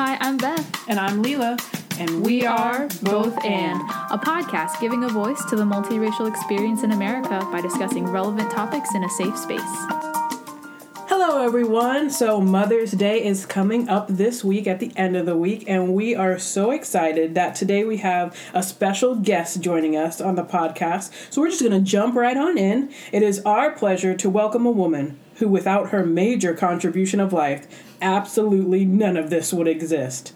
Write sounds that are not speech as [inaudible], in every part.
Hi, I'm Beth. And I'm Leela. And We are Both and, a podcast giving a voice to the multiracial experience in America by discussing relevant topics in a safe space. Hello, everyone. So, Mother's Day is coming up this week at the end of the week, and we are so excited that today we have a special guest joining us on the podcast. So, we're just going to jump right on in. It is our pleasure to welcome a woman who, without her major contribution of life, absolutely none of this would exist.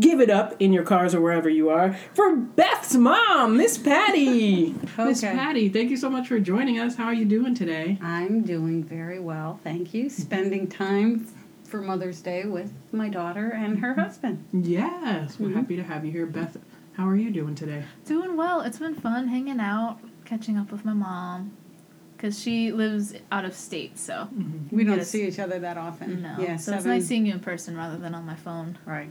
Give it up in your cars or wherever you are for Beth's mom, Miss Patty. [laughs] Miss Patty, thank you so much for joining us. How are you doing today? I'm doing very well, thank you. Spending time for Mother's Day with my daughter and her husband. Yes, we're Mhm. happy to have you here, Beth. How are you doing today? Doing well. It's been fun hanging out, catching up with my mom. Because she lives out of state, so We don't Yes. see each other that often. no. Yeah, so it's nice seeing you in person rather than on my phone. Right.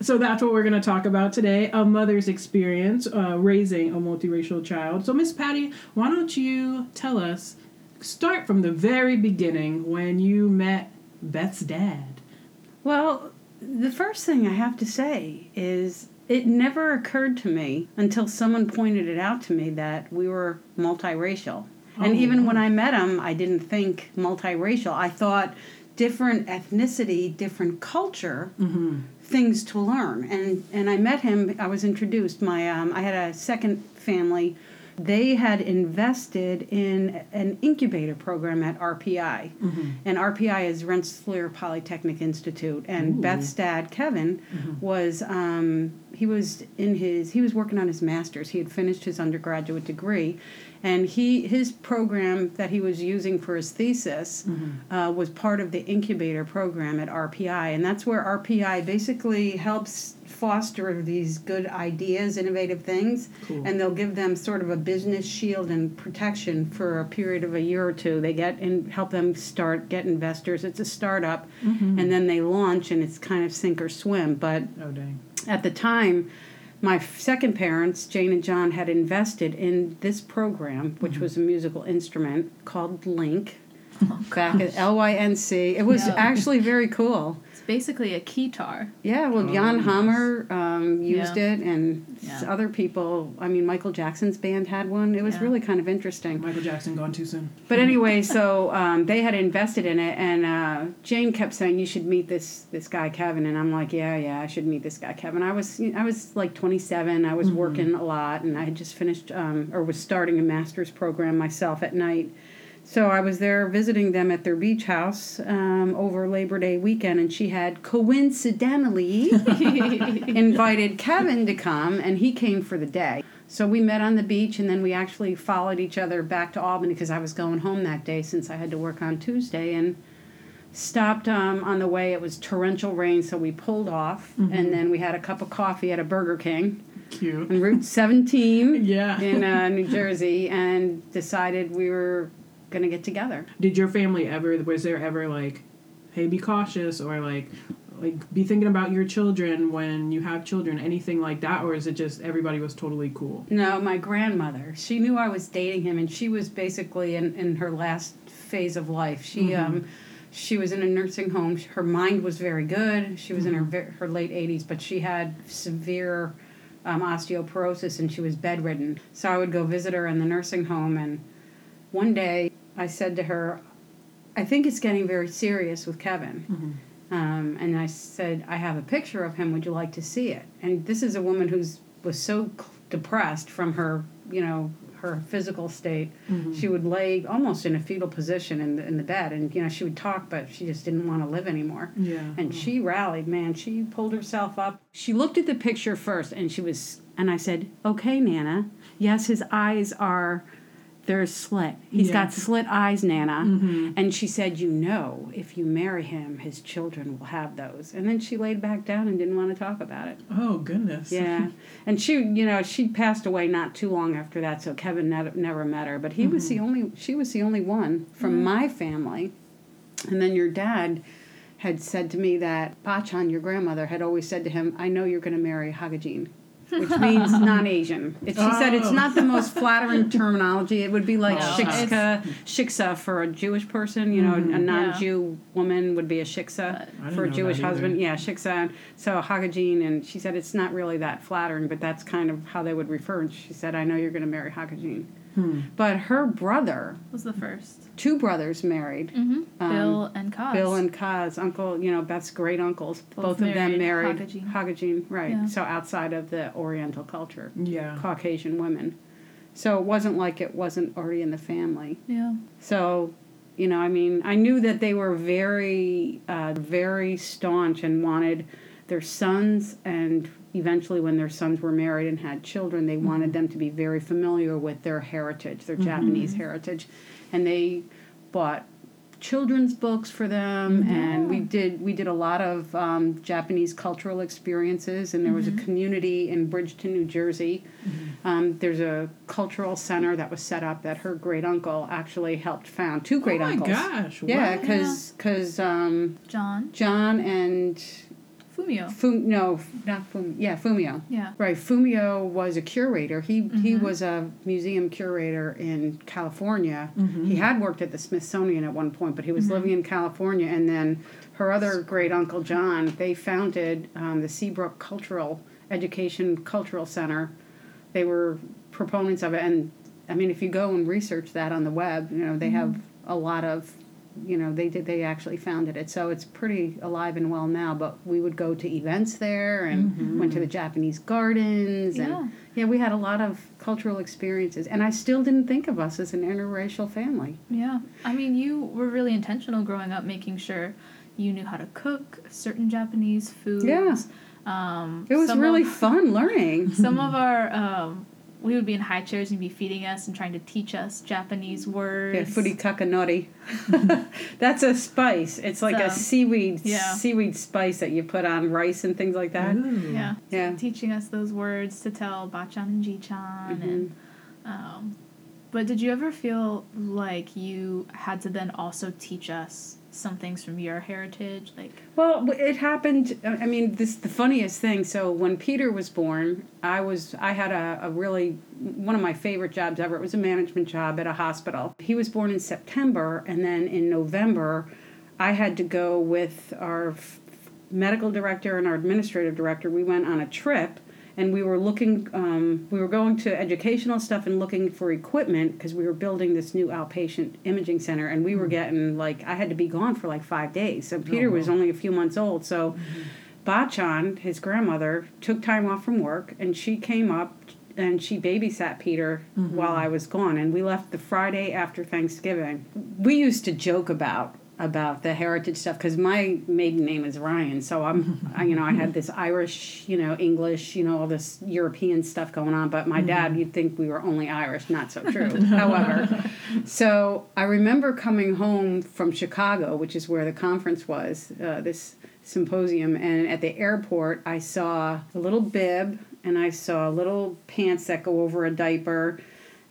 So that's what we're going to talk about today: a mother's experience uh, raising a multiracial child. So, Miss Patty, why don't you tell us? Start from the very beginning when you met Beth's dad. Well, the first thing I have to say is it never occurred to me until someone pointed it out to me that we were multiracial. And Oh, even when I met him, I didn't think multiracial. I thought different ethnicity, different culture, Mm-hmm. things to learn. And and I met him. I was introduced. My um, I had a second family. They had invested in an incubator program at RPI, Mm-hmm. and RPI is Rensselaer Polytechnic Institute. And Ooh. Beth's dad, Kevin, was um, he was in his he was working on his master's. He had finished his undergraduate degree, and he his program that he was using for his thesis uh, was part of the incubator program at RPI, and that's where RPI basically helps foster these good ideas, innovative things, Cool. and they'll give them sort of a business shield and protection for a period of a year or two. They get and help them start get investors. It's a startup, Mm-hmm. and then they launch, and it's kind of sink or swim. But Oh at the time, my second parents, Jane and John, had invested in this program, which mm-hmm. was a musical instrument called LYNC. Back at LYNC. It was Yeah. actually very cool. It's basically a keytar. Yeah, well, Oh, Jan nice. Hammer um, used Yeah. it, and Yeah. other people. I mean, Michael Jackson's band had one. It was Yeah. really kind of interesting. Michael Jackson gone too soon. But [laughs] anyway, so um, they had invested in it, and uh, Jane kept saying you should meet this this guy Kevin, and I'm like, yeah, yeah, I should meet this guy Kevin. I was I was like 27. I was working a lot, and I had just finished um, or was starting a master's program myself at night. So I was there visiting them at their beach house um, over Labor Day weekend, and she had coincidentally [laughs] invited Kevin to come, and he came for the day. So we met on the beach, and then we actually followed each other back to Albany because I was going home that day since I had to work on Tuesday, and stopped um, on the way. It was torrential rain, so we pulled off, and then we had a cup of coffee at a Burger King Cute. on Route 17 [laughs] Yeah. in uh, New Jersey, and decided we were to get together. Did your family ever? Was there ever like, hey, be cautious, or like, like be thinking about your children when you have children, anything like that, or is it just everybody was totally cool? No, my grandmother. She knew I was dating him, and she was basically in, in her last phase of life. She um, she was in a nursing home. Her mind was very good. She was in her her late eighties, but she had severe um, osteoporosis, and she was bedridden. So I would go visit her in the nursing home, and one day I said to her, "I think it's getting very serious with Kevin." Um, and I said, I have a picture of him. Would you like to see it? And this is a woman who's was so depressed from her, you know, her physical state. She would lay almost in a fetal position in the, in the bed, and you know, she would talk, but she just didn't want to live anymore. Yeah. And she rallied, man. She pulled herself up. She looked at the picture first, and she was, and I said, "Okay, Nana. Yes, his eyes are." They're slit. He's Yeah. got slit eyes, Nana. Mhm. And she said, You know, if you marry him, his children will have those. And then she laid back down and didn't want to talk about it. Oh goodness. Yeah. [laughs] and she, you know, she passed away not too long after that, so Kevin never, never met her. But he was the only, she was the only one from my family. And then your dad had said to me that Bachan, your grandmother, had always said to him, I know you're going to marry Hakujin. Which means [laughs] non-Asian. It, she said it's Oh. not the most flattering terminology. It would be like No, shiksa, shiksa for a Jewish person. You know, a non-Jew woman would be a shiksa for a Jewish husband. Yeah, shiksa. So Hakujin, and she said it's not really that flattering, but that's kind of how they would refer. And she said, "I know you're going to marry Hakujin." Hmm. But her brother, Was the first. two brothers married. Mm-hmm. Um, Bill and Kaz. Bill and Kaz, uncle, you know, Beth's great uncles. Both, Both of them married married Hakujin. Hakujin, right. Yeah. So outside of the Oriental culture, Yeah. Caucasian women. So it wasn't like it wasn't already in the family. Yeah. So, you know, I mean, I knew that they were very, uh, very staunch and wanted their sons, and eventually, when their sons were married and had children, they wanted them to be very familiar with their heritage, their Japanese heritage, and they bought children's books for them and we did we did a lot of um, japanese cultural experiences and there was a community in bridgeton new jersey. Um, there's a cultural center that was set up that her great uncle actually helped found two great uncles oh my uncles. gosh. yeah wow. because because um, John. john and Fumio. Fum, no not Fum, yeah fumio Yeah. Right, Fumio was a curator. He he Mhm. was a museum curator in California. Mhm. He had worked at the Smithsonian at one point, but he was Mhm. living in California. And then her other great uncle John, they founded um, the Seabrook Cultural Education Cultural Center. They were proponents of it, and I mean, if you go and research that on the web, you know they have a lot of, you know, they did they actually founded it, so it's pretty alive and well now. But we would go to events there and went to the Japanese gardens, and Yeah. yeah, we had a lot of cultural experiences, and I still didn't think of us as an interracial family. Yeah. I mean, you were really intentional growing up, making sure you knew how to cook certain Japanese foods. Yeah. Um, It was really Of, fun learning. [laughs] some of our, um, we would be in high chairs and be feeding us and trying to teach us Japanese words. Yeah, furikake nori. [laughs] That's a spice. It's like a seaweed yeah. seaweed spice that you put on rice and things like that. Ooh. Yeah. Yeah. Teaching us those words to tell Bachan and Jichan. And, Mhm. um, but did you ever feel like you had to then also teach us some things from your heritage? Like, Well, it happened. I mean, this the funniest thing. So when Peter was born, I was I had a, a really one of my favorite jobs ever. It was a management job at a hospital. He was born in September, and then in November, I had to go with our medical director and our administrative director. We went on a trip. And we were looking, um, we were going to educational stuff and looking for equipment because we were building this new outpatient imaging center. And we were mm-hmm. getting like, I had to be gone for like five days. So oh, Peter was only a few months old. So mm-hmm. Bachan, his grandmother, took time off from work and she came up and she babysat Peter mm-hmm. while I was gone. And we left the Friday after Thanksgiving. We used to joke about about the heritage stuff because my maiden name is Ryan, so I'm, I, you know, I had this Irish, you know, English, you know, all this European stuff going on. But my dad, you'd think we were only Irish, not so true. However, [laughs] so I remember coming home from Chicago, which is where the conference was, uh, this symposium, and at the airport, I saw a little bib and I saw little pants that go over a diaper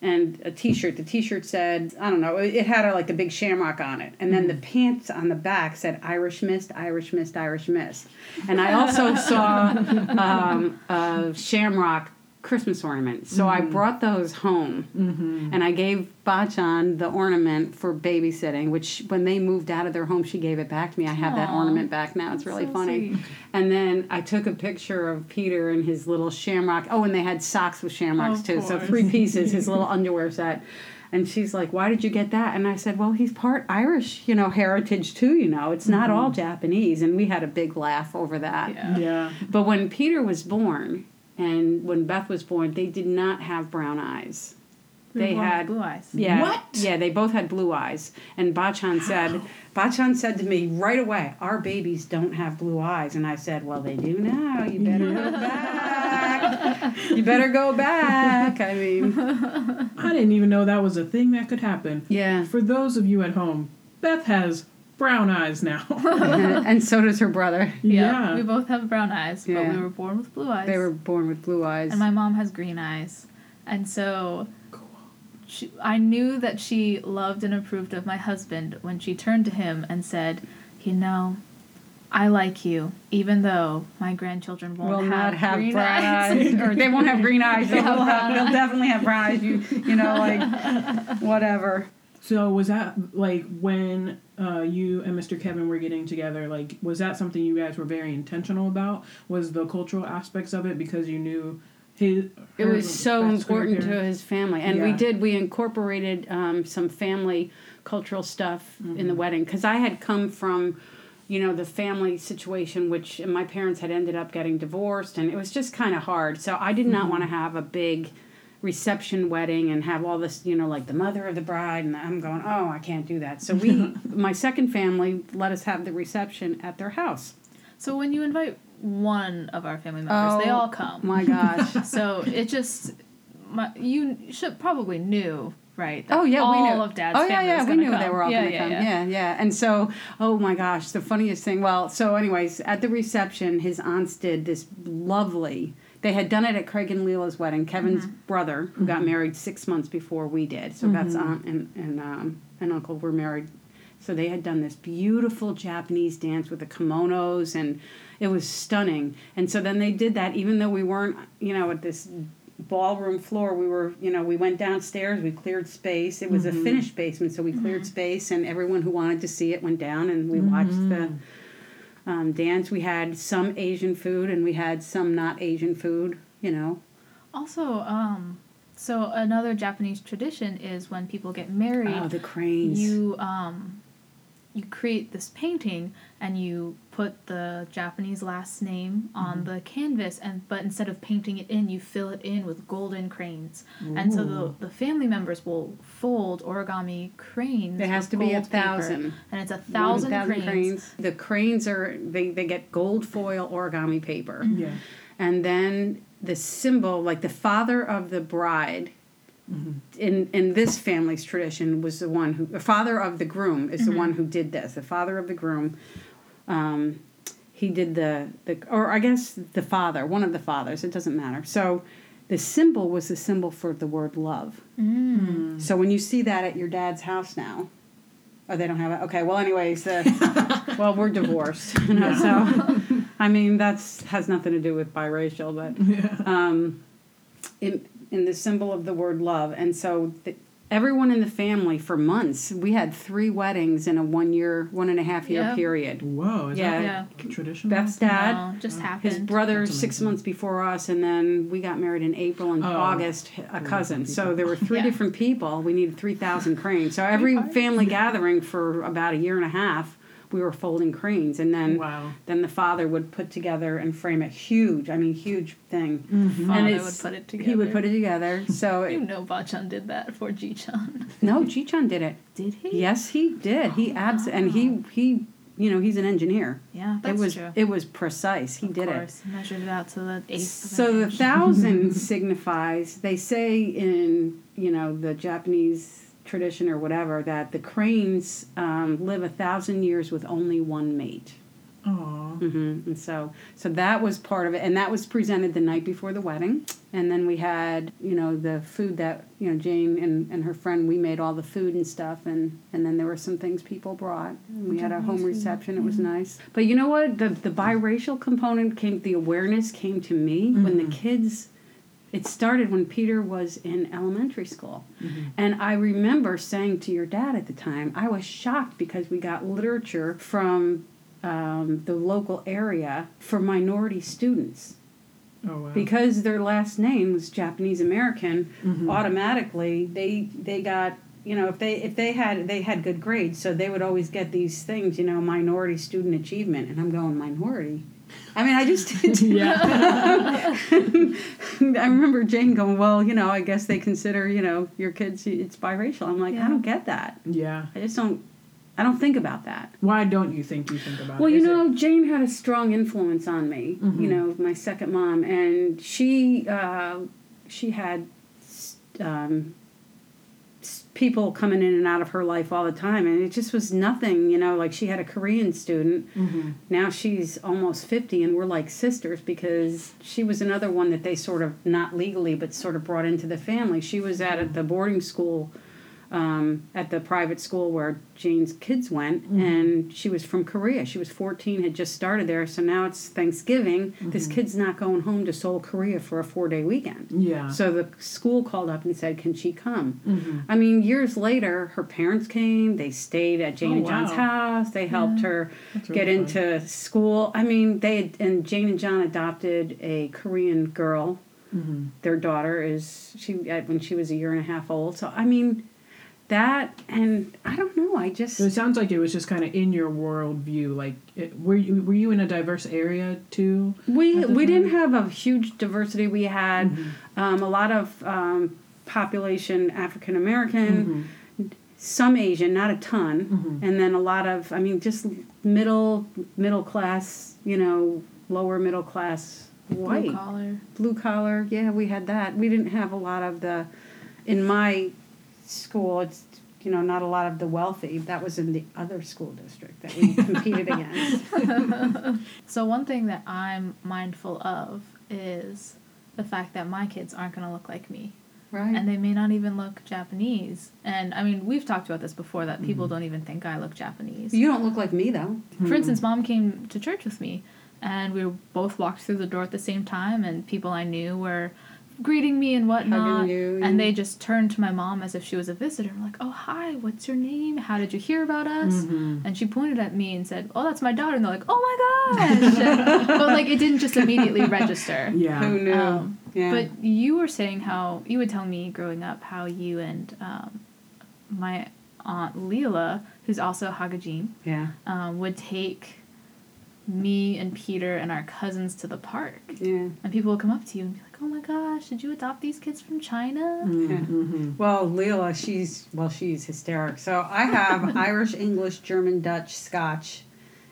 and a t-shirt. The t-shirt said, I don't know, it had a, like a big shamrock on it. And then the pants on the back said Irish Mist, Irish Mist, Irish Mist. And I also saw [laughs] um, a shamrock Christmas ornament. So I mm-hmm. brought those home mm-hmm. and I gave Bachan the ornament for babysitting, which when they moved out of their home, she gave it back to me. I have that ornament back now. It's really so funny. sweet. And then I took a picture of Peter and his little shamrock. Oh, and they had socks with shamrocks Of too. So three pieces, his little [laughs] underwear set. And she's like, "Why did you get that?" And I said, "Well, he's part Irish, you know, heritage too. You know, it's not mm-hmm. all Japanese." And we had a big laugh over that. yeah. Yeah. But when Peter was born, and when Beth was born, they did not have brown eyes. We They born had blue eyes. yeah, What? Yeah, they both had blue eyes. And Bachan said, Bachan said to me right away, "Our babies don't have blue eyes." And I said, "Well, they do now. You better go [laughs] back. You better go back." I mean, I didn't even know that was a thing that could happen. yeah. For those of you at home, Beth has brown eyes now. and, [laughs] [laughs] and so does her brother. Yeah. We both have brown eyes, but Yeah. we were born with blue eyes. They were born with blue eyes. and my mom has green eyes. And so Cool. she, I knew that she loved and approved of my husband when she turned to him and said, You know, I like you, even though my grandchildren won't will have not have green brown eyes. eyes, [laughs] or they won't have green eyes. They They'll will have have. They'll definitely have brown eyes. You, you know, like whatever. So was that like when uh, you and Mr. Kevin were getting together? Like, was that something you guys were very intentional about? Was the cultural aspects of it because you knew his? It was so important to his family, and we did. We incorporated um, some family cultural stuff in Mm-hmm. the wedding because I had come from, you know, the family situation, which my parents had ended up getting divorced, and it was just kind of hard. So I did Mm-hmm. not want to have a big reception wedding and have all this, you know, like the mother of the bride, and I'm going, oh, I can't do that. So we, [laughs] my second family, let us have the reception at their house. So when you invite one of our family members, they Oh, all come. My gosh. [laughs] So it just, my, you should probably knew, right? Oh yeah, all we knew. of Dad's oh yeah, yeah, we knew come. they were all yeah, going to yeah, come. Yeah. Yeah, yeah. And so, oh my gosh, the funniest thing. Well, so anyways, at the reception, his aunts did this lovely. They had done it at Craig and Leela's wedding. Kevin's Mm-hmm. brother, who got mm-hmm. married six months before we did. So Beth's mm-hmm. aunt and and um, and uncle were married. So they had done this beautiful Japanese dance with the kimonos, and it was stunning. And so then they did that, even though we weren't, you know, at this ballroom floor. We were, you know, we went downstairs. We cleared space. It was a mm-hmm. finished basement, so we cleared space, and everyone who wanted to see it went down, and we watched the um, dance. We had some Asian food, and we had some not Asian food. You know, Also, um, so another Japanese tradition is when people get married, oh, the cranes. you um, you create this painting and you put the Japanese last name on Mm-hmm. the canvas, and but instead of painting it in, you fill it in with golden cranes, and so the the family members will fold origami cranes. It has to be a gold paper, thousand. and it's a thousand, 1,000 cranes. The cranes are they they get gold foil origami paper. Mm-hmm. Yeah. and then the symbol like the father of the bride mm-hmm. in in this family's tradition was the one who the father of the groom is the mm-hmm. one who did this the father of the groom um, he did the the or i guess the father one of the fathers it doesn't matter. So the symbol was the symbol for the word love. Mm. so when you see that at your dad's house now oh they don't have it? Okay well anyways uh, [laughs] well we're divorced. [laughs] You know, so i mean that's has nothing to do with biracial but [laughs] um, in in the symbol of the word love, and so the, everyone in the family for months we had three weddings in a one year, one and a half year Yeah. period. Whoa. Is Yeah. Yeah. that traditional? Beth's dad, No, just happened. his brother, six months before us, and then we got married in April and Oh. August, a cousin. So there were three Yeah. different people. We needed three thousand cranes. So every family [laughs] gathering for about a year and a half. We were folding cranes, and then Wow. then the father would put together and frame a huge, I mean, huge thing. Mm-hmm. Father and would put it together. He would put it together. So [laughs] You it, know, Bachan did that for Ji-chan. [laughs] no, Ji-chan did it. Did he? Yes, he did. He abs and he he you know he's an engineer. Yeah, that's it was true. it was precise. He of did course, measured it out to the eighth. So of the inch. thousand [laughs] signifies. They say in you know the Japanese tradition or whatever that the cranes um, live a thousand years with only one mate. Aw. hmm And so, so that was part of it, and that was presented the night before the wedding. And then we had, you know, the food that you know Jane and, and her friend we made all the food and stuff, and and then there were some things people brought. We had a home reception; it was nice. But you know what? The the biracial component came, the awareness came to me when the kids. It started when Peter was in elementary school. And I remember saying to your dad at the time, I was shocked because we got literature from um, the local area for minority students. Oh wow. Because their last name was Japanese American, Mm-hmm. automatically they they got you know if they if they had they had good grades, so they would always get these things you know minority student achievement, and I'm going minority. I mean, I just did. yeah. [laughs] I remember Jane going, well, you know, I guess they consider you know your kids it's biracial. I'm like, I don't get that. Yeah. I just don't. I don't think about that. Why don't you think you think about Well, it? Well, you Is know, Jane had a strong influence on me. Mhm. You know, my second mom, and she uh, she had um, s- people coming in and out of her life all the time, and it just was nothing. You know, like she had a Korean student. it, hmm Now she's almost fifty, and we're like sisters because she was another one that they sort of not legally, but sort of brought into the family. She was at the boarding school um, at the private school where Jane's kids went, Mm-hmm. and she was from Korea. She was 14, had just started there, so now it's Thanksgiving. This Mm-hmm. kid's not going home to Seoul, Korea for a four day weekend. Yeah. So the school called up and said, Can she come? Mm-hmm. I mean, years later, her parents came. They stayed at Jane Oh, and John's wow. house. They helped her That's get really into school. I mean, they had, and Jane and John adopted a Korean girl. Mm-hmm. Their daughter is she when she was a year and a half old. So I mean, that and I don't know. I just So it sounds like it was just kind of in your worldview. Like, it, were you were you in a diverse area too? We at the we didn't have a huge diversity. We had Mm-hmm. um, a lot of um, population African American, some Asian, not a ton, Mm-hmm. and then a lot of I mean just middle middle class, you know, lower middle class white Blue collar. blue collar. Yeah, we had that. We didn't have a lot of the in my school. It's you know not a lot of the wealthy. That was in the other school district that we [laughs] competed against. [laughs] So one thing that I'm mindful of is the fact that my kids aren't going to look like me. Right. And they may not even look Japanese. And I mean, we've talked about this before that Mm-hmm. people don't even think I look Japanese. you don't look like me though. For instance, mom came to church with me, and we both walked through the door at the same time, and people I knew were greeting me and whatnot. You, yeah. And they just turned to my mom as if she was a visitor. I'm like, oh, hi, what's your name? How did you hear about us? Mm-hmm. And she pointed at me and said, oh, that's my daughter. And they're like, oh my gosh. And- [laughs] but like, it didn't just immediately register. Yeah. Who knew? Um, yeah. But you were saying how you would tell me growing up how you and um, my aunt Leela, who's also Hakujin, yeah. um, would take me and Peter and our cousins to the park. Yeah. And people would come up to you and be like, oh my gosh, did you adopt these kids from China? Mm-hmm. Well, Leila, she's well, she's hysteric. So I have [laughs] Irish, English, German, Dutch, Scotch,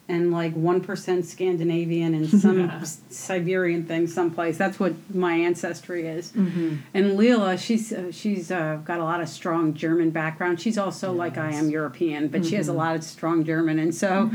and like one percent Scandinavian and some Yeah. Siberian thing someplace. That's what my ancestry is. Mm-hmm. And Leila, she's uh, she's uh, got a lot of strong German background. She's also like I am European, but she has a lot of strong German, and so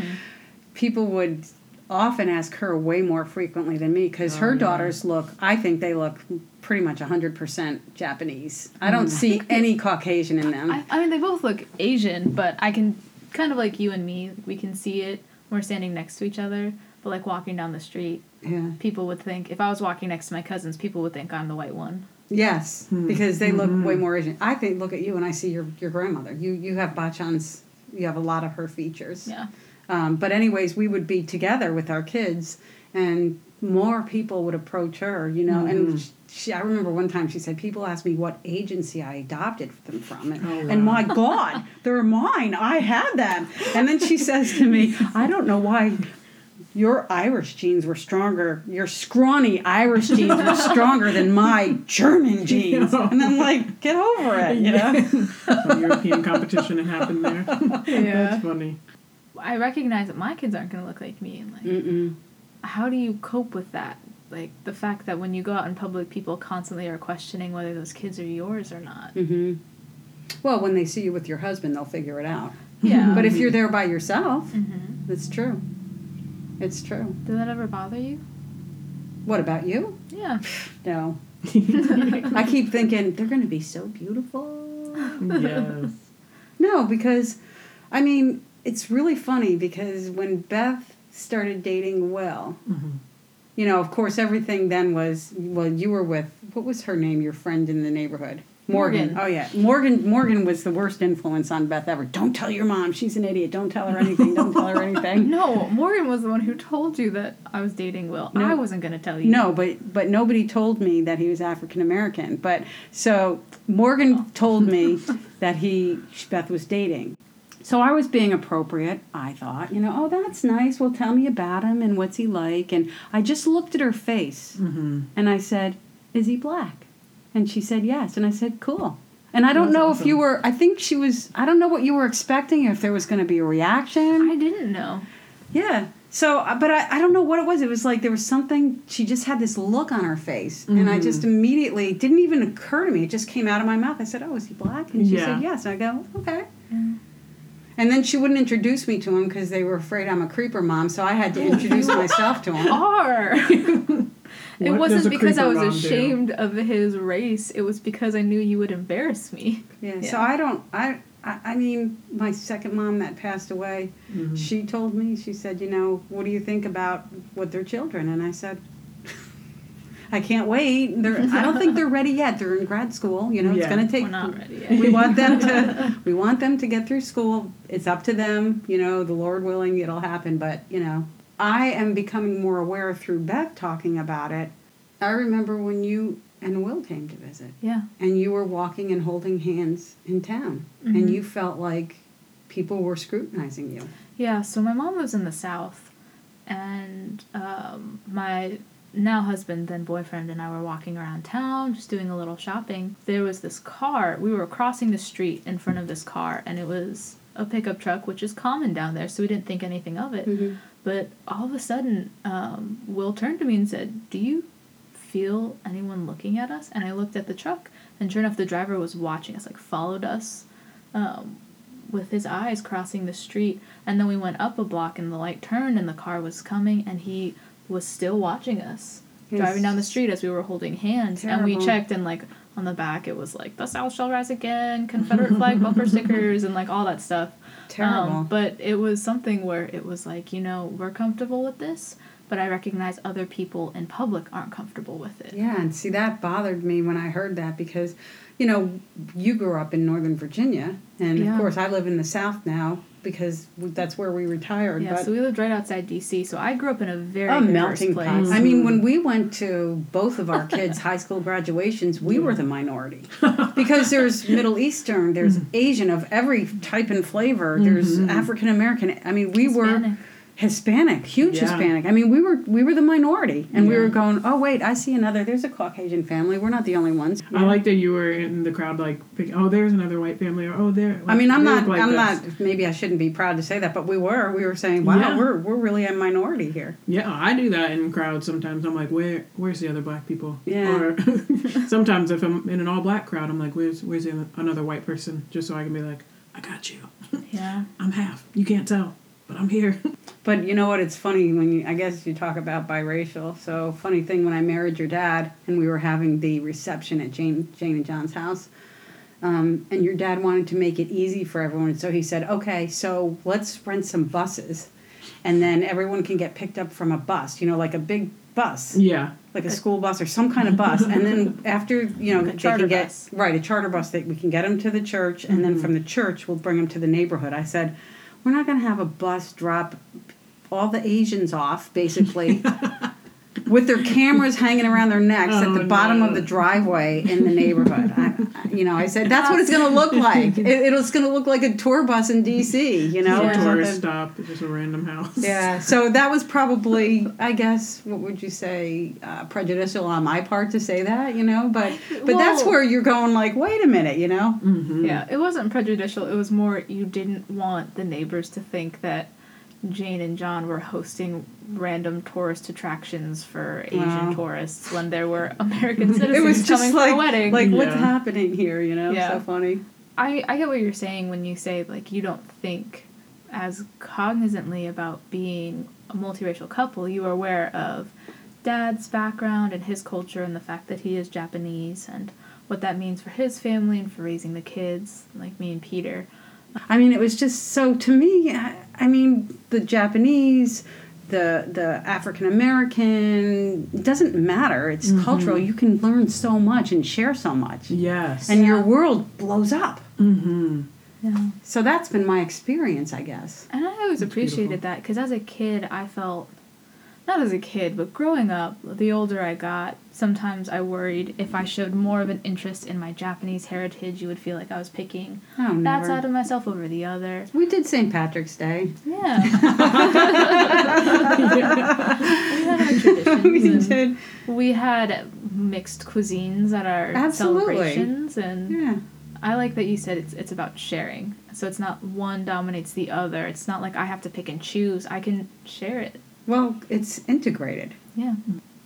people would often ask her way more frequently than me because Oh, her yeah. daughters look. I think they look pretty much hundred percent Japanese. I don't mm. see [laughs] any Caucasian in them. I, I mean, they both look Asian, but I can, kind of like you and me, we can see it. We're standing next to each other, but like walking down the street, yeah. people would think, if I was walking next to my cousins, people would think I'm the white one. Yes, hmm. because they look way mm-hmm. more Asian. I think look at you and I see your your grandmother. You you have Bachan's. You have a lot of her features. Yeah. Um, but anyways, we would be together with our kids, and more people would approach her. You know, and she, I remember one time she said, "People asked me what agency I adopted them from, and, Oh, and my God, they're mine. I had them." And then she says to me, "I don't know why." Your Irish genes were stronger. Your scrawny Irish genes were [laughs] stronger than my German [laughs] genes. And I'm like, get over it, you know? [laughs] Some European competition happened there. That's funny. I recognize that my kids aren't going to look like me. And like, Mm-mm. how do you cope with that? Like the fact that when you go out in public, people constantly are questioning whether those kids are yours or not. hmm Well, when they see you with your husband, they'll figure it out. Yeah. [laughs] But if you're there by yourself, hmm it's true. It's true. Did that ever bother you? What about you? Yeah. [laughs] No. [laughs] I keep thinking they're going to be so beautiful. yes. No, because, I mean, it's really funny because when Beth started dating Will, Mhm. you know, of course, everything then was well. You were with what was her name? Your friend in the neighborhood, Morgan. Morgan. Oh yeah, Morgan. Morgan was the worst influence on Beth ever. Don't tell your mom; she's an idiot. Don't tell her anything. Don't tell her anything. [laughs] No, Morgan was the one who told you that I was dating Will. No. I wasn't going to tell you. No, but but nobody told me that he was African American. But so Morgan told me [laughs] that he Beth was dating. So I was being appropriate. I thought, you know, oh that's nice. Well, tell me about him and what's he like. And I just looked at her face Mm-hmm. and I said, "Is he black?" And she said yes. And I said, "Cool." And I don't That's know if you were. I think she was. I don't know what you were expecting. If there was going to be a reaction. I didn't know. Yeah. So, uh, but I, I don't know what it was. It was like there was something, she just had this look on her face. And I just immediately, it didn't even occur to me. It just came out of my mouth. I said, Oh, is he black? And she Yeah. said, Yes. And I go, Okay. And then she wouldn't introduce me to him because they were afraid I'm a creeper mom. So I had to introduce [laughs] myself to him. Are. [laughs] it What does wasn't because I creeper was mom do? ashamed of his race. It was because I knew you would embarrass me. Yeah, Yeah. so I don't, I, I, I mean, my second mom that passed away, Mhm. she told me, she said, you know, what do you think about with their children? And I said, I can't wait. They're, I don't think they're ready yet. They're in grad school. You know, it's going to take. We're not ready yet. We want them to. [laughs] We want them to get through school. It's up to them. You know, the Lord willing, it'll happen. But you know, I am becoming more aware through Beth talking about it. I remember when you and Will came to visit Yeah. and you were walking and holding hands in town Mhm. and you felt like people were scrutinizing you Yeah, so my mom lives in the South, and um, my now husband, then boyfriend, and I were walking around town just doing a little shopping. There was this car. We were crossing the street in front of this car, and it was a pickup truck, which is common down there, so we didn't think anything of it. Mm-hmm. But all of a sudden, um, Will turned to me and said, Do you feel anyone looking at us? And I looked at the truck, and sure enough, the driver was watching us, like followed us um, with his eyes crossing the street. And then we went up a block, and the light turned, and the car was coming, and he was still watching us driving down the street as we were holding hands. And we checked, and like on the back, it was like, The South shall rise again, Confederate flag bumper [laughs] stickers, and like all that stuff. terrible Um, but it was something where it was like, you know, we're comfortable with this, but I recognize other people in public aren't comfortable with it. yeah and see that bothered me when i heard that because you know you grew up in northern virginia and Yeah. of course i live in the south now because that's where we retired Yeah, but so we lived right outside DC, so I grew up in a very a melting place. pot. I mean, when we went to both of our kids' high school graduations, we were the minority because there's [laughs] Middle Eastern, there's mm. Asian of every type and flavor, there's mm-hmm. African American. I mean, we were Hispanic. Huge Yeah. Hispanic. I mean, we were we were the minority, and we were going. Oh wait, I see another. There's a Caucasian family. We're not the only ones. I like that you were in the crowd, like, oh, there's another white family, or oh, there. I mean, I'm not. like I'm this. not. Maybe I shouldn't be proud to say that, but we were. We were saying, "Wow, Yeah. we're we're really a minority here." Yeah, I do that in crowds sometimes. I'm like, where, where's the other black people? Yeah. Or [laughs] [laughs] sometimes if I'm in an all black crowd, I'm like, where's, where's the another white person? Just so I can be like, I got you. Yeah. [laughs] I'm half. You can't tell, but I'm here. [laughs] But you know what? It's funny when you, I guess you talk about biracial. So funny thing when I married your dad and we were having the reception at Jane, Jane and John's house, um, and your dad wanted to make it easy for everyone. So he said, "Okay, so let's rent some buses, and then everyone can get picked up from a bus. You know, like a big bus, yeah. like a school bus or some kind of bus. And then after you know Like a they can get bus. right a charter bus that we can get them to the church, and then from the church we'll bring them to the neighborhood." I said, "We're not going to have a bus drop all the Asians off, basically." [laughs] With their cameras hanging around their necks at the Oh, bottom no. of the driveway in the neighborhood, I, I- you know, I said that's what it's going to look [laughs] like. It, it's going to look like a tour bus in D.C. You know, a or tourist stop, just a random house. Yeah, so that was probably, I guess, what would you say, uh, prejudicial on my part to say that, you know? But but that's where you're going like, wait a minute, you know? Mm-hmm. Yeah, it wasn't prejudicial. It was more you didn't want the neighbors to think that Jane and John were hosting random tourist attractions for Asian Wow. tourists when there were American [laughs] citizens It was just coming like, for a wedding. like what's happening here, you know? Yeah. So funny. I, I get what you're saying when you say like you don't think as cognizantly about being a multiracial couple. You are aware of dad's background and his culture and the fact that he is Japanese and what that means for his family and for raising the kids, like me and Peter. I mean, it was just so, to me, I, I mean, the Japanese, the the African American, doesn't matter. It's cultural. You can learn so much and share so much. Yes. And your world blows up. mm-hmm. Yeah. So that's been my experience, I guess. And I always That's appreciated beautiful. that because as a kid, I felt, not as a kid, but growing up, the older I got, sometimes I worried if I showed more of an interest in my Japanese heritage, you would feel like I was picking Oh, that side of myself over the other. We did St. Patrick's Day. Yeah. [laughs] we had our traditions. [laughs] we did. We had mixed cuisines at our Absolutely. celebrations, and Yeah. I like that you said it's it's about sharing. So it's not one dominates the other. It's not like I have to pick and choose. I can share it. Well, it's integrated. Yeah.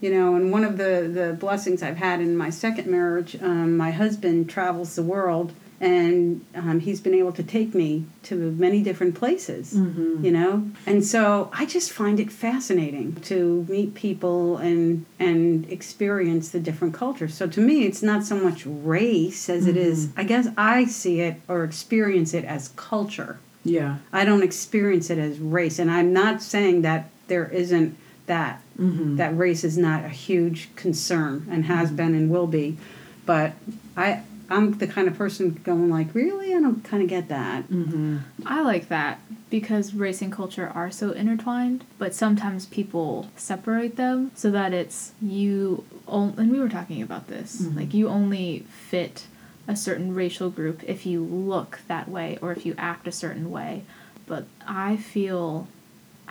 You know, and one of the, the blessings I've had in my second marriage, um, my husband travels the world and um, he's been able to take me to many different places Mm-hmm. you know and so i just find it fascinating to meet people and and experience the different cultures so to me it's not so much race as it is i guess i see it or experience it as culture Yeah. i don't experience it as race and i'm not saying that there isn't that Mm-hmm. that race is not a huge concern and has been and will be but i i'm the kind of person going like really i don't kind of get that Mm-hmm. I like that because race and culture are so intertwined, but sometimes people separate them so that it's you. only, and we were talking about this. Mhm. Like you only fit a certain racial group if you look that way or if you act a certain way. But I feel.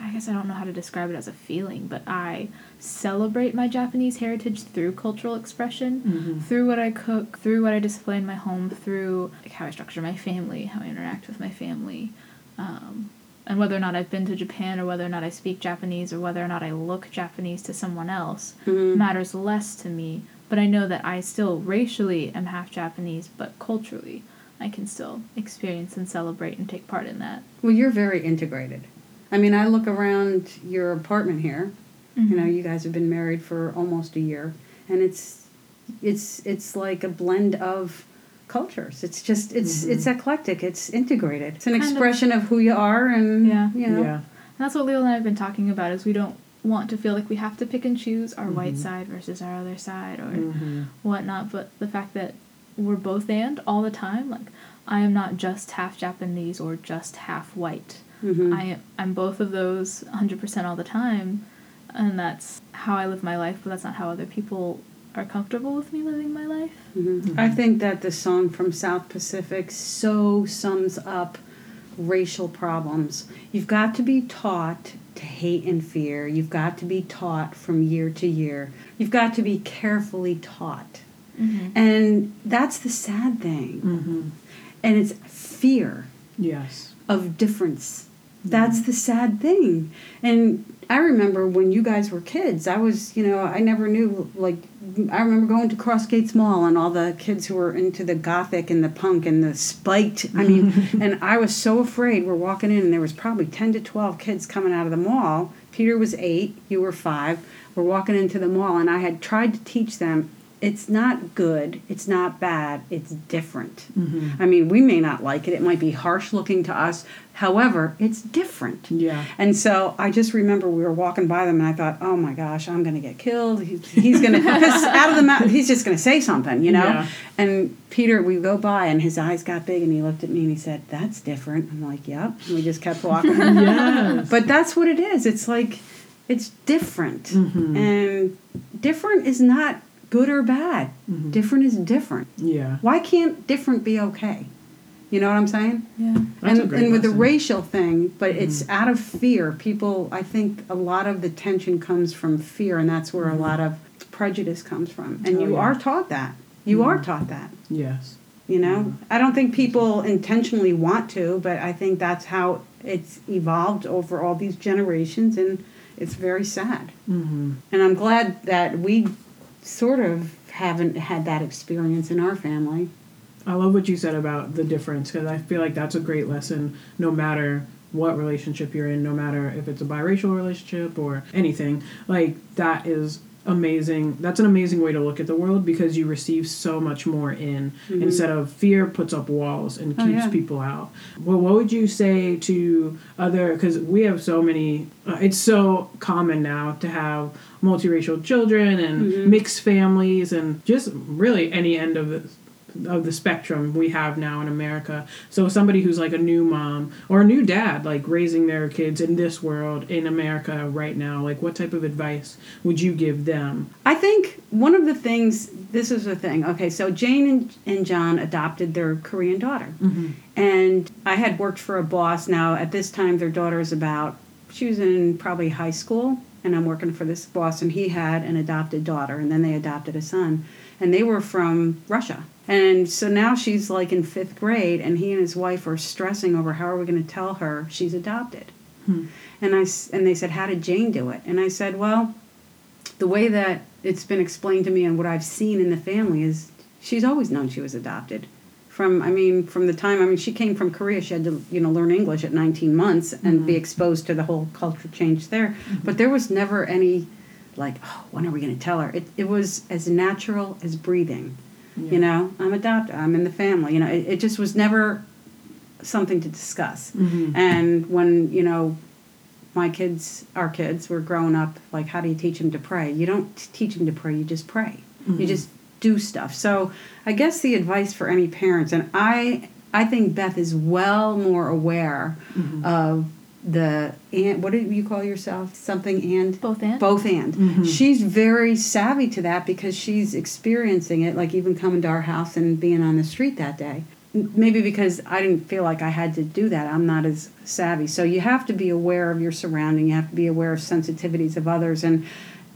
I guess I don't know how to describe it as a feeling, but I celebrate my Japanese heritage through cultural expression Mm-hmm. through what I cook, through what I display in my home, through like how I structure my family, how I interact with my family, um, and whether or not I've been to Japan or whether or not I speak Japanese or whether or not I look Japanese to someone else Mhm. matters less to me. But I know that I still racially am half Japanese, but culturally I can still experience and celebrate and take part in that. Well, you're very integrated. I mean, I look around your apartment here. You know, you guys have been married for almost a year, and it's it's it's like a blend of cultures. It's just it's Mhm. it's eclectic. It's integrated. It's an Kind expression of, who you are, and Yeah. you know, Yeah. And that's what Leo and I have been talking about is we don't want to feel like we have to pick and choose our white Mhm. side versus our other side or Mm-hmm. whatnot, but the fact that we're both and all the time, like I am not just half Japanese or just half white. Mhm. I am I'm both of those 100% all the time, and that's how I live my life, but that's not how other people are comfortable with me living my life. Mhm. I think that the song from South Pacific so sums up racial problems. You've got to be taught to hate and fear. You've got to be taught from year to year. You've got to be carefully taught. And that's the sad thing. Mm-hmm. And it's fear Yes. of difference. That's the sad thing. And I remember when you guys were kids, I was, you know, I never knew, like, I remember going to Crossgates Mall and all the kids who were into the gothic and the punk and the spiked. I mean, [laughs] and I was so afraid. We're walking in and there was probably 10 to 12 kids coming out of the mall. Peter was eight, you were five. We're walking into the mall and I had tried to teach them it's not good, it's not bad, it's different. Mm-hmm. I mean, we may not like it. It might be harsh looking to us. However, it's different. Yeah. And so I just remember we were walking by them, and I thought, "Oh my gosh, I'm going to get killed. He, he's going to because out of the mouth, he's just going to say something, you know." Yeah. And Peter, we go by, and his eyes got big, and he looked at me and he said, "That's different." I'm like, "Yep." And we just kept walking. [laughs] Yes. but that's what it is. It's like it's different, Mhm. and different is not good or bad. Mhm. Different is different. Yeah. Why can't different be okay? You know what I'm saying? Yeah. That's a and and with the racial thing, but it's out of fear. People, I think a lot of the tension comes from fear, and that's where a lot of prejudice comes from. And Oh, you yeah. are taught that. You are taught that. Yes. You know, I don't think people intentionally want to, but I think that's how it's evolved over all these generations, and it's very sad. Mm-hmm. And I'm glad that we sort of haven't had that experience in our family. I love what you said about the difference because I feel like that's a great lesson no matter what relationship you're in, no matter if it's a biracial relationship or anything. Like, that is amazing. That's an amazing way to look at the world because you receive so much more in instead of fear puts up walls and Oh, keeps yeah. people out. Well, what would you say to other, because we have so many, uh, it's so common now to have multiracial children and mixed families and just really any end of the of the spectrum we have now in America. So somebody who's like a new mom or a new dad, like raising their kids in this world in America right now, like what type of advice would you give them? I think one of the things, this is the thing. Okay, so Jane and, and John adopted their Korean daughter. Mm-hmm. And I had worked for a boss. Now, at this time, their daughter is about, she was in probably high school. And I'm working for this boss, and he had an adopted daughter, and then they adopted a son. And they were from Russia. And so now she's like in fifth grade, and he and his wife are stressing over how are we going to tell her she's adopted. Hmm. And I and they said, "How did Jane do it?" And I said, "Well, the way that it's been explained to me and what I've seen in the family is she's always known she was adopted from I mean from the time I mean she came from Korea she had to you know learn English at 19 months and be mm-hmm. exposed to the whole culture change there mm-hmm. but there was never any like oh when are we going to tell her? It, it was as natural as breathing Yeah. you know? I'm adopted I'm in the family you know? It, it just was never something to discuss. Mhm. and when you know my kids our kids were growing up like how do you teach them to pray? You don't teach them to pray you just pray. You just do stuff. So i guess the advice for any parents and i i think beth is well more aware of the and what do you call yourself? Something and? Both and? both and. Mm-hmm. She's very savvy to that because she's experiencing it like even coming to our house and being on the street that day. Maybe because i didn't feel like i had to do that. I'm not as savvy. So you have to be aware of your surrounding. You have to be aware of sensitivities of others. And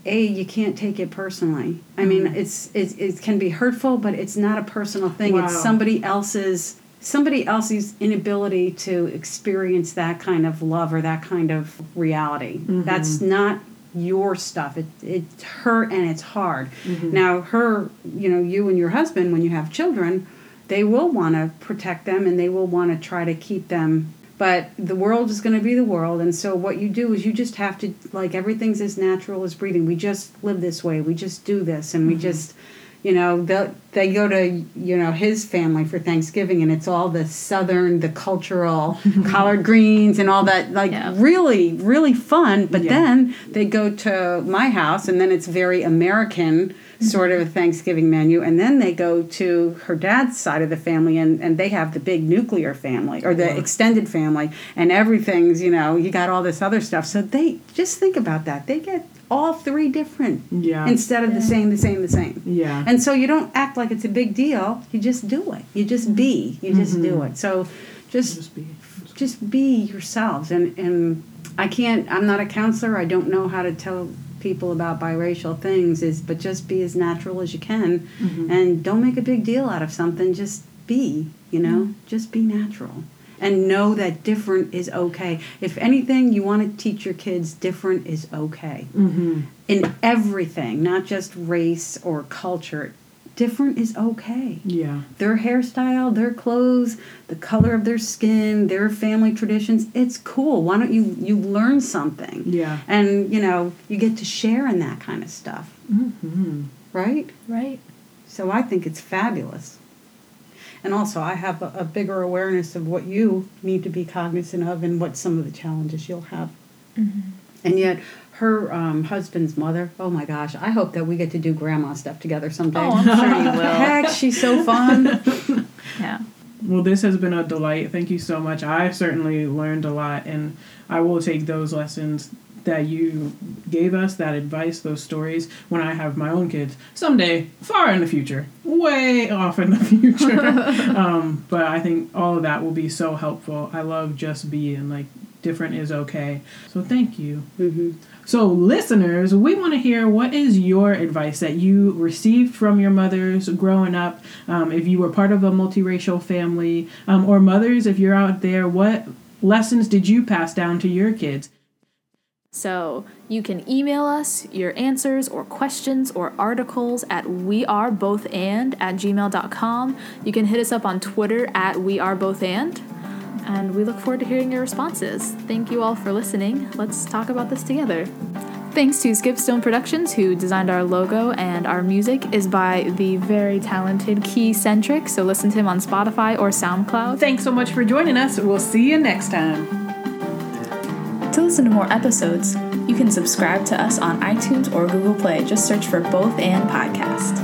a you can't take it personally. I mean mm-hmm. it's, it's it can be hurtful but it's not a personal thing. It's somebody else's somebody else's inability to experience that kind of love or that kind of reality. Mm-hmm. That's not your stuff. It, it's her and it's hard. Mm-hmm. Now her you know you and your husband when you have children they will want to protect them and they will want to try to keep them. But the world is going to be the world and so what you do is you just have to like everything's as natural as breathing. We just live this way. We just do this and we mm-hmm. just you know they they go to you know his family for thanksgiving and it's all the southern the cultural [laughs] collard greens and all that like Yeah. really really fun but Yeah. then they go to my house and then it's very american mm-hmm. sort of a thanksgiving menu and then they go to her dad's side of the family and, and they have the big nuclear family or the Wow. extended family and everything's you know you got all this other stuff so they just think about that they get all three different Yeah. instead of the same the same the same. Yeah. and so you don't act like it's a big deal. You just do it. You just be. You just do mm-hmm. it. So just Just be. just be yourselves. And and i can't i'm not a counselor. I don't know how to tell people about biracial things. Is but just be as natural as you can. Mm-hmm. And don't make a big deal out of something. Just be you know? Mm-hmm. Just be natural and know that different is okay if anything you want to teach your kids different is okay Mm-hmm. in everything not just race or culture different is okay Yeah. their hairstyle, their clothes, the color of their skin, their family traditions. It's cool. Why don't you you learn something? Yeah. And you know, you get to share in that kind of stuff, Mm-hmm. right? Right. So I think it's fabulous. And also, I have a, a bigger awareness of what you need to be cognizant of and what some of the challenges you'll have. And yet, her um, husband's mother, oh my gosh, I hope that we get to do grandma stuff together someday. Oh, I'm sure you [laughs] will. Heck, she's so fun. [laughs] Yeah. Well, this has been a delight. Thank you so much. I've certainly learned a lot, and I will take those lessons that you gave us, that advice, those stories, when I have my own kids someday, far in the future, way off in the [laughs] future. [laughs] um, but I think all of that will be so helpful. I love just being like different is okay. So thank you. hmm So, listeners, we want to hear what is your advice that you received from your mothers growing up? Um, if you were part of a multiracial family, um, or mothers, if you're out there, what lessons did you pass down to your kids? So you can email us your answers or questions or articles at wearebothand at gmail.com. You can hit us up on Twitter at wearebothand. And we look forward to hearing your responses. Thank you all for listening. Let's talk about this together. Thanks to Skipstone Productions, who designed our logo, and our music is by the very talented Key Centric. So listen to him on Spotify or SoundCloud. Thanks so much for joining us. We'll see you next time. To listen to more episodes, you can subscribe to us on iTunes or Google Play. Just search for Both and Podcast.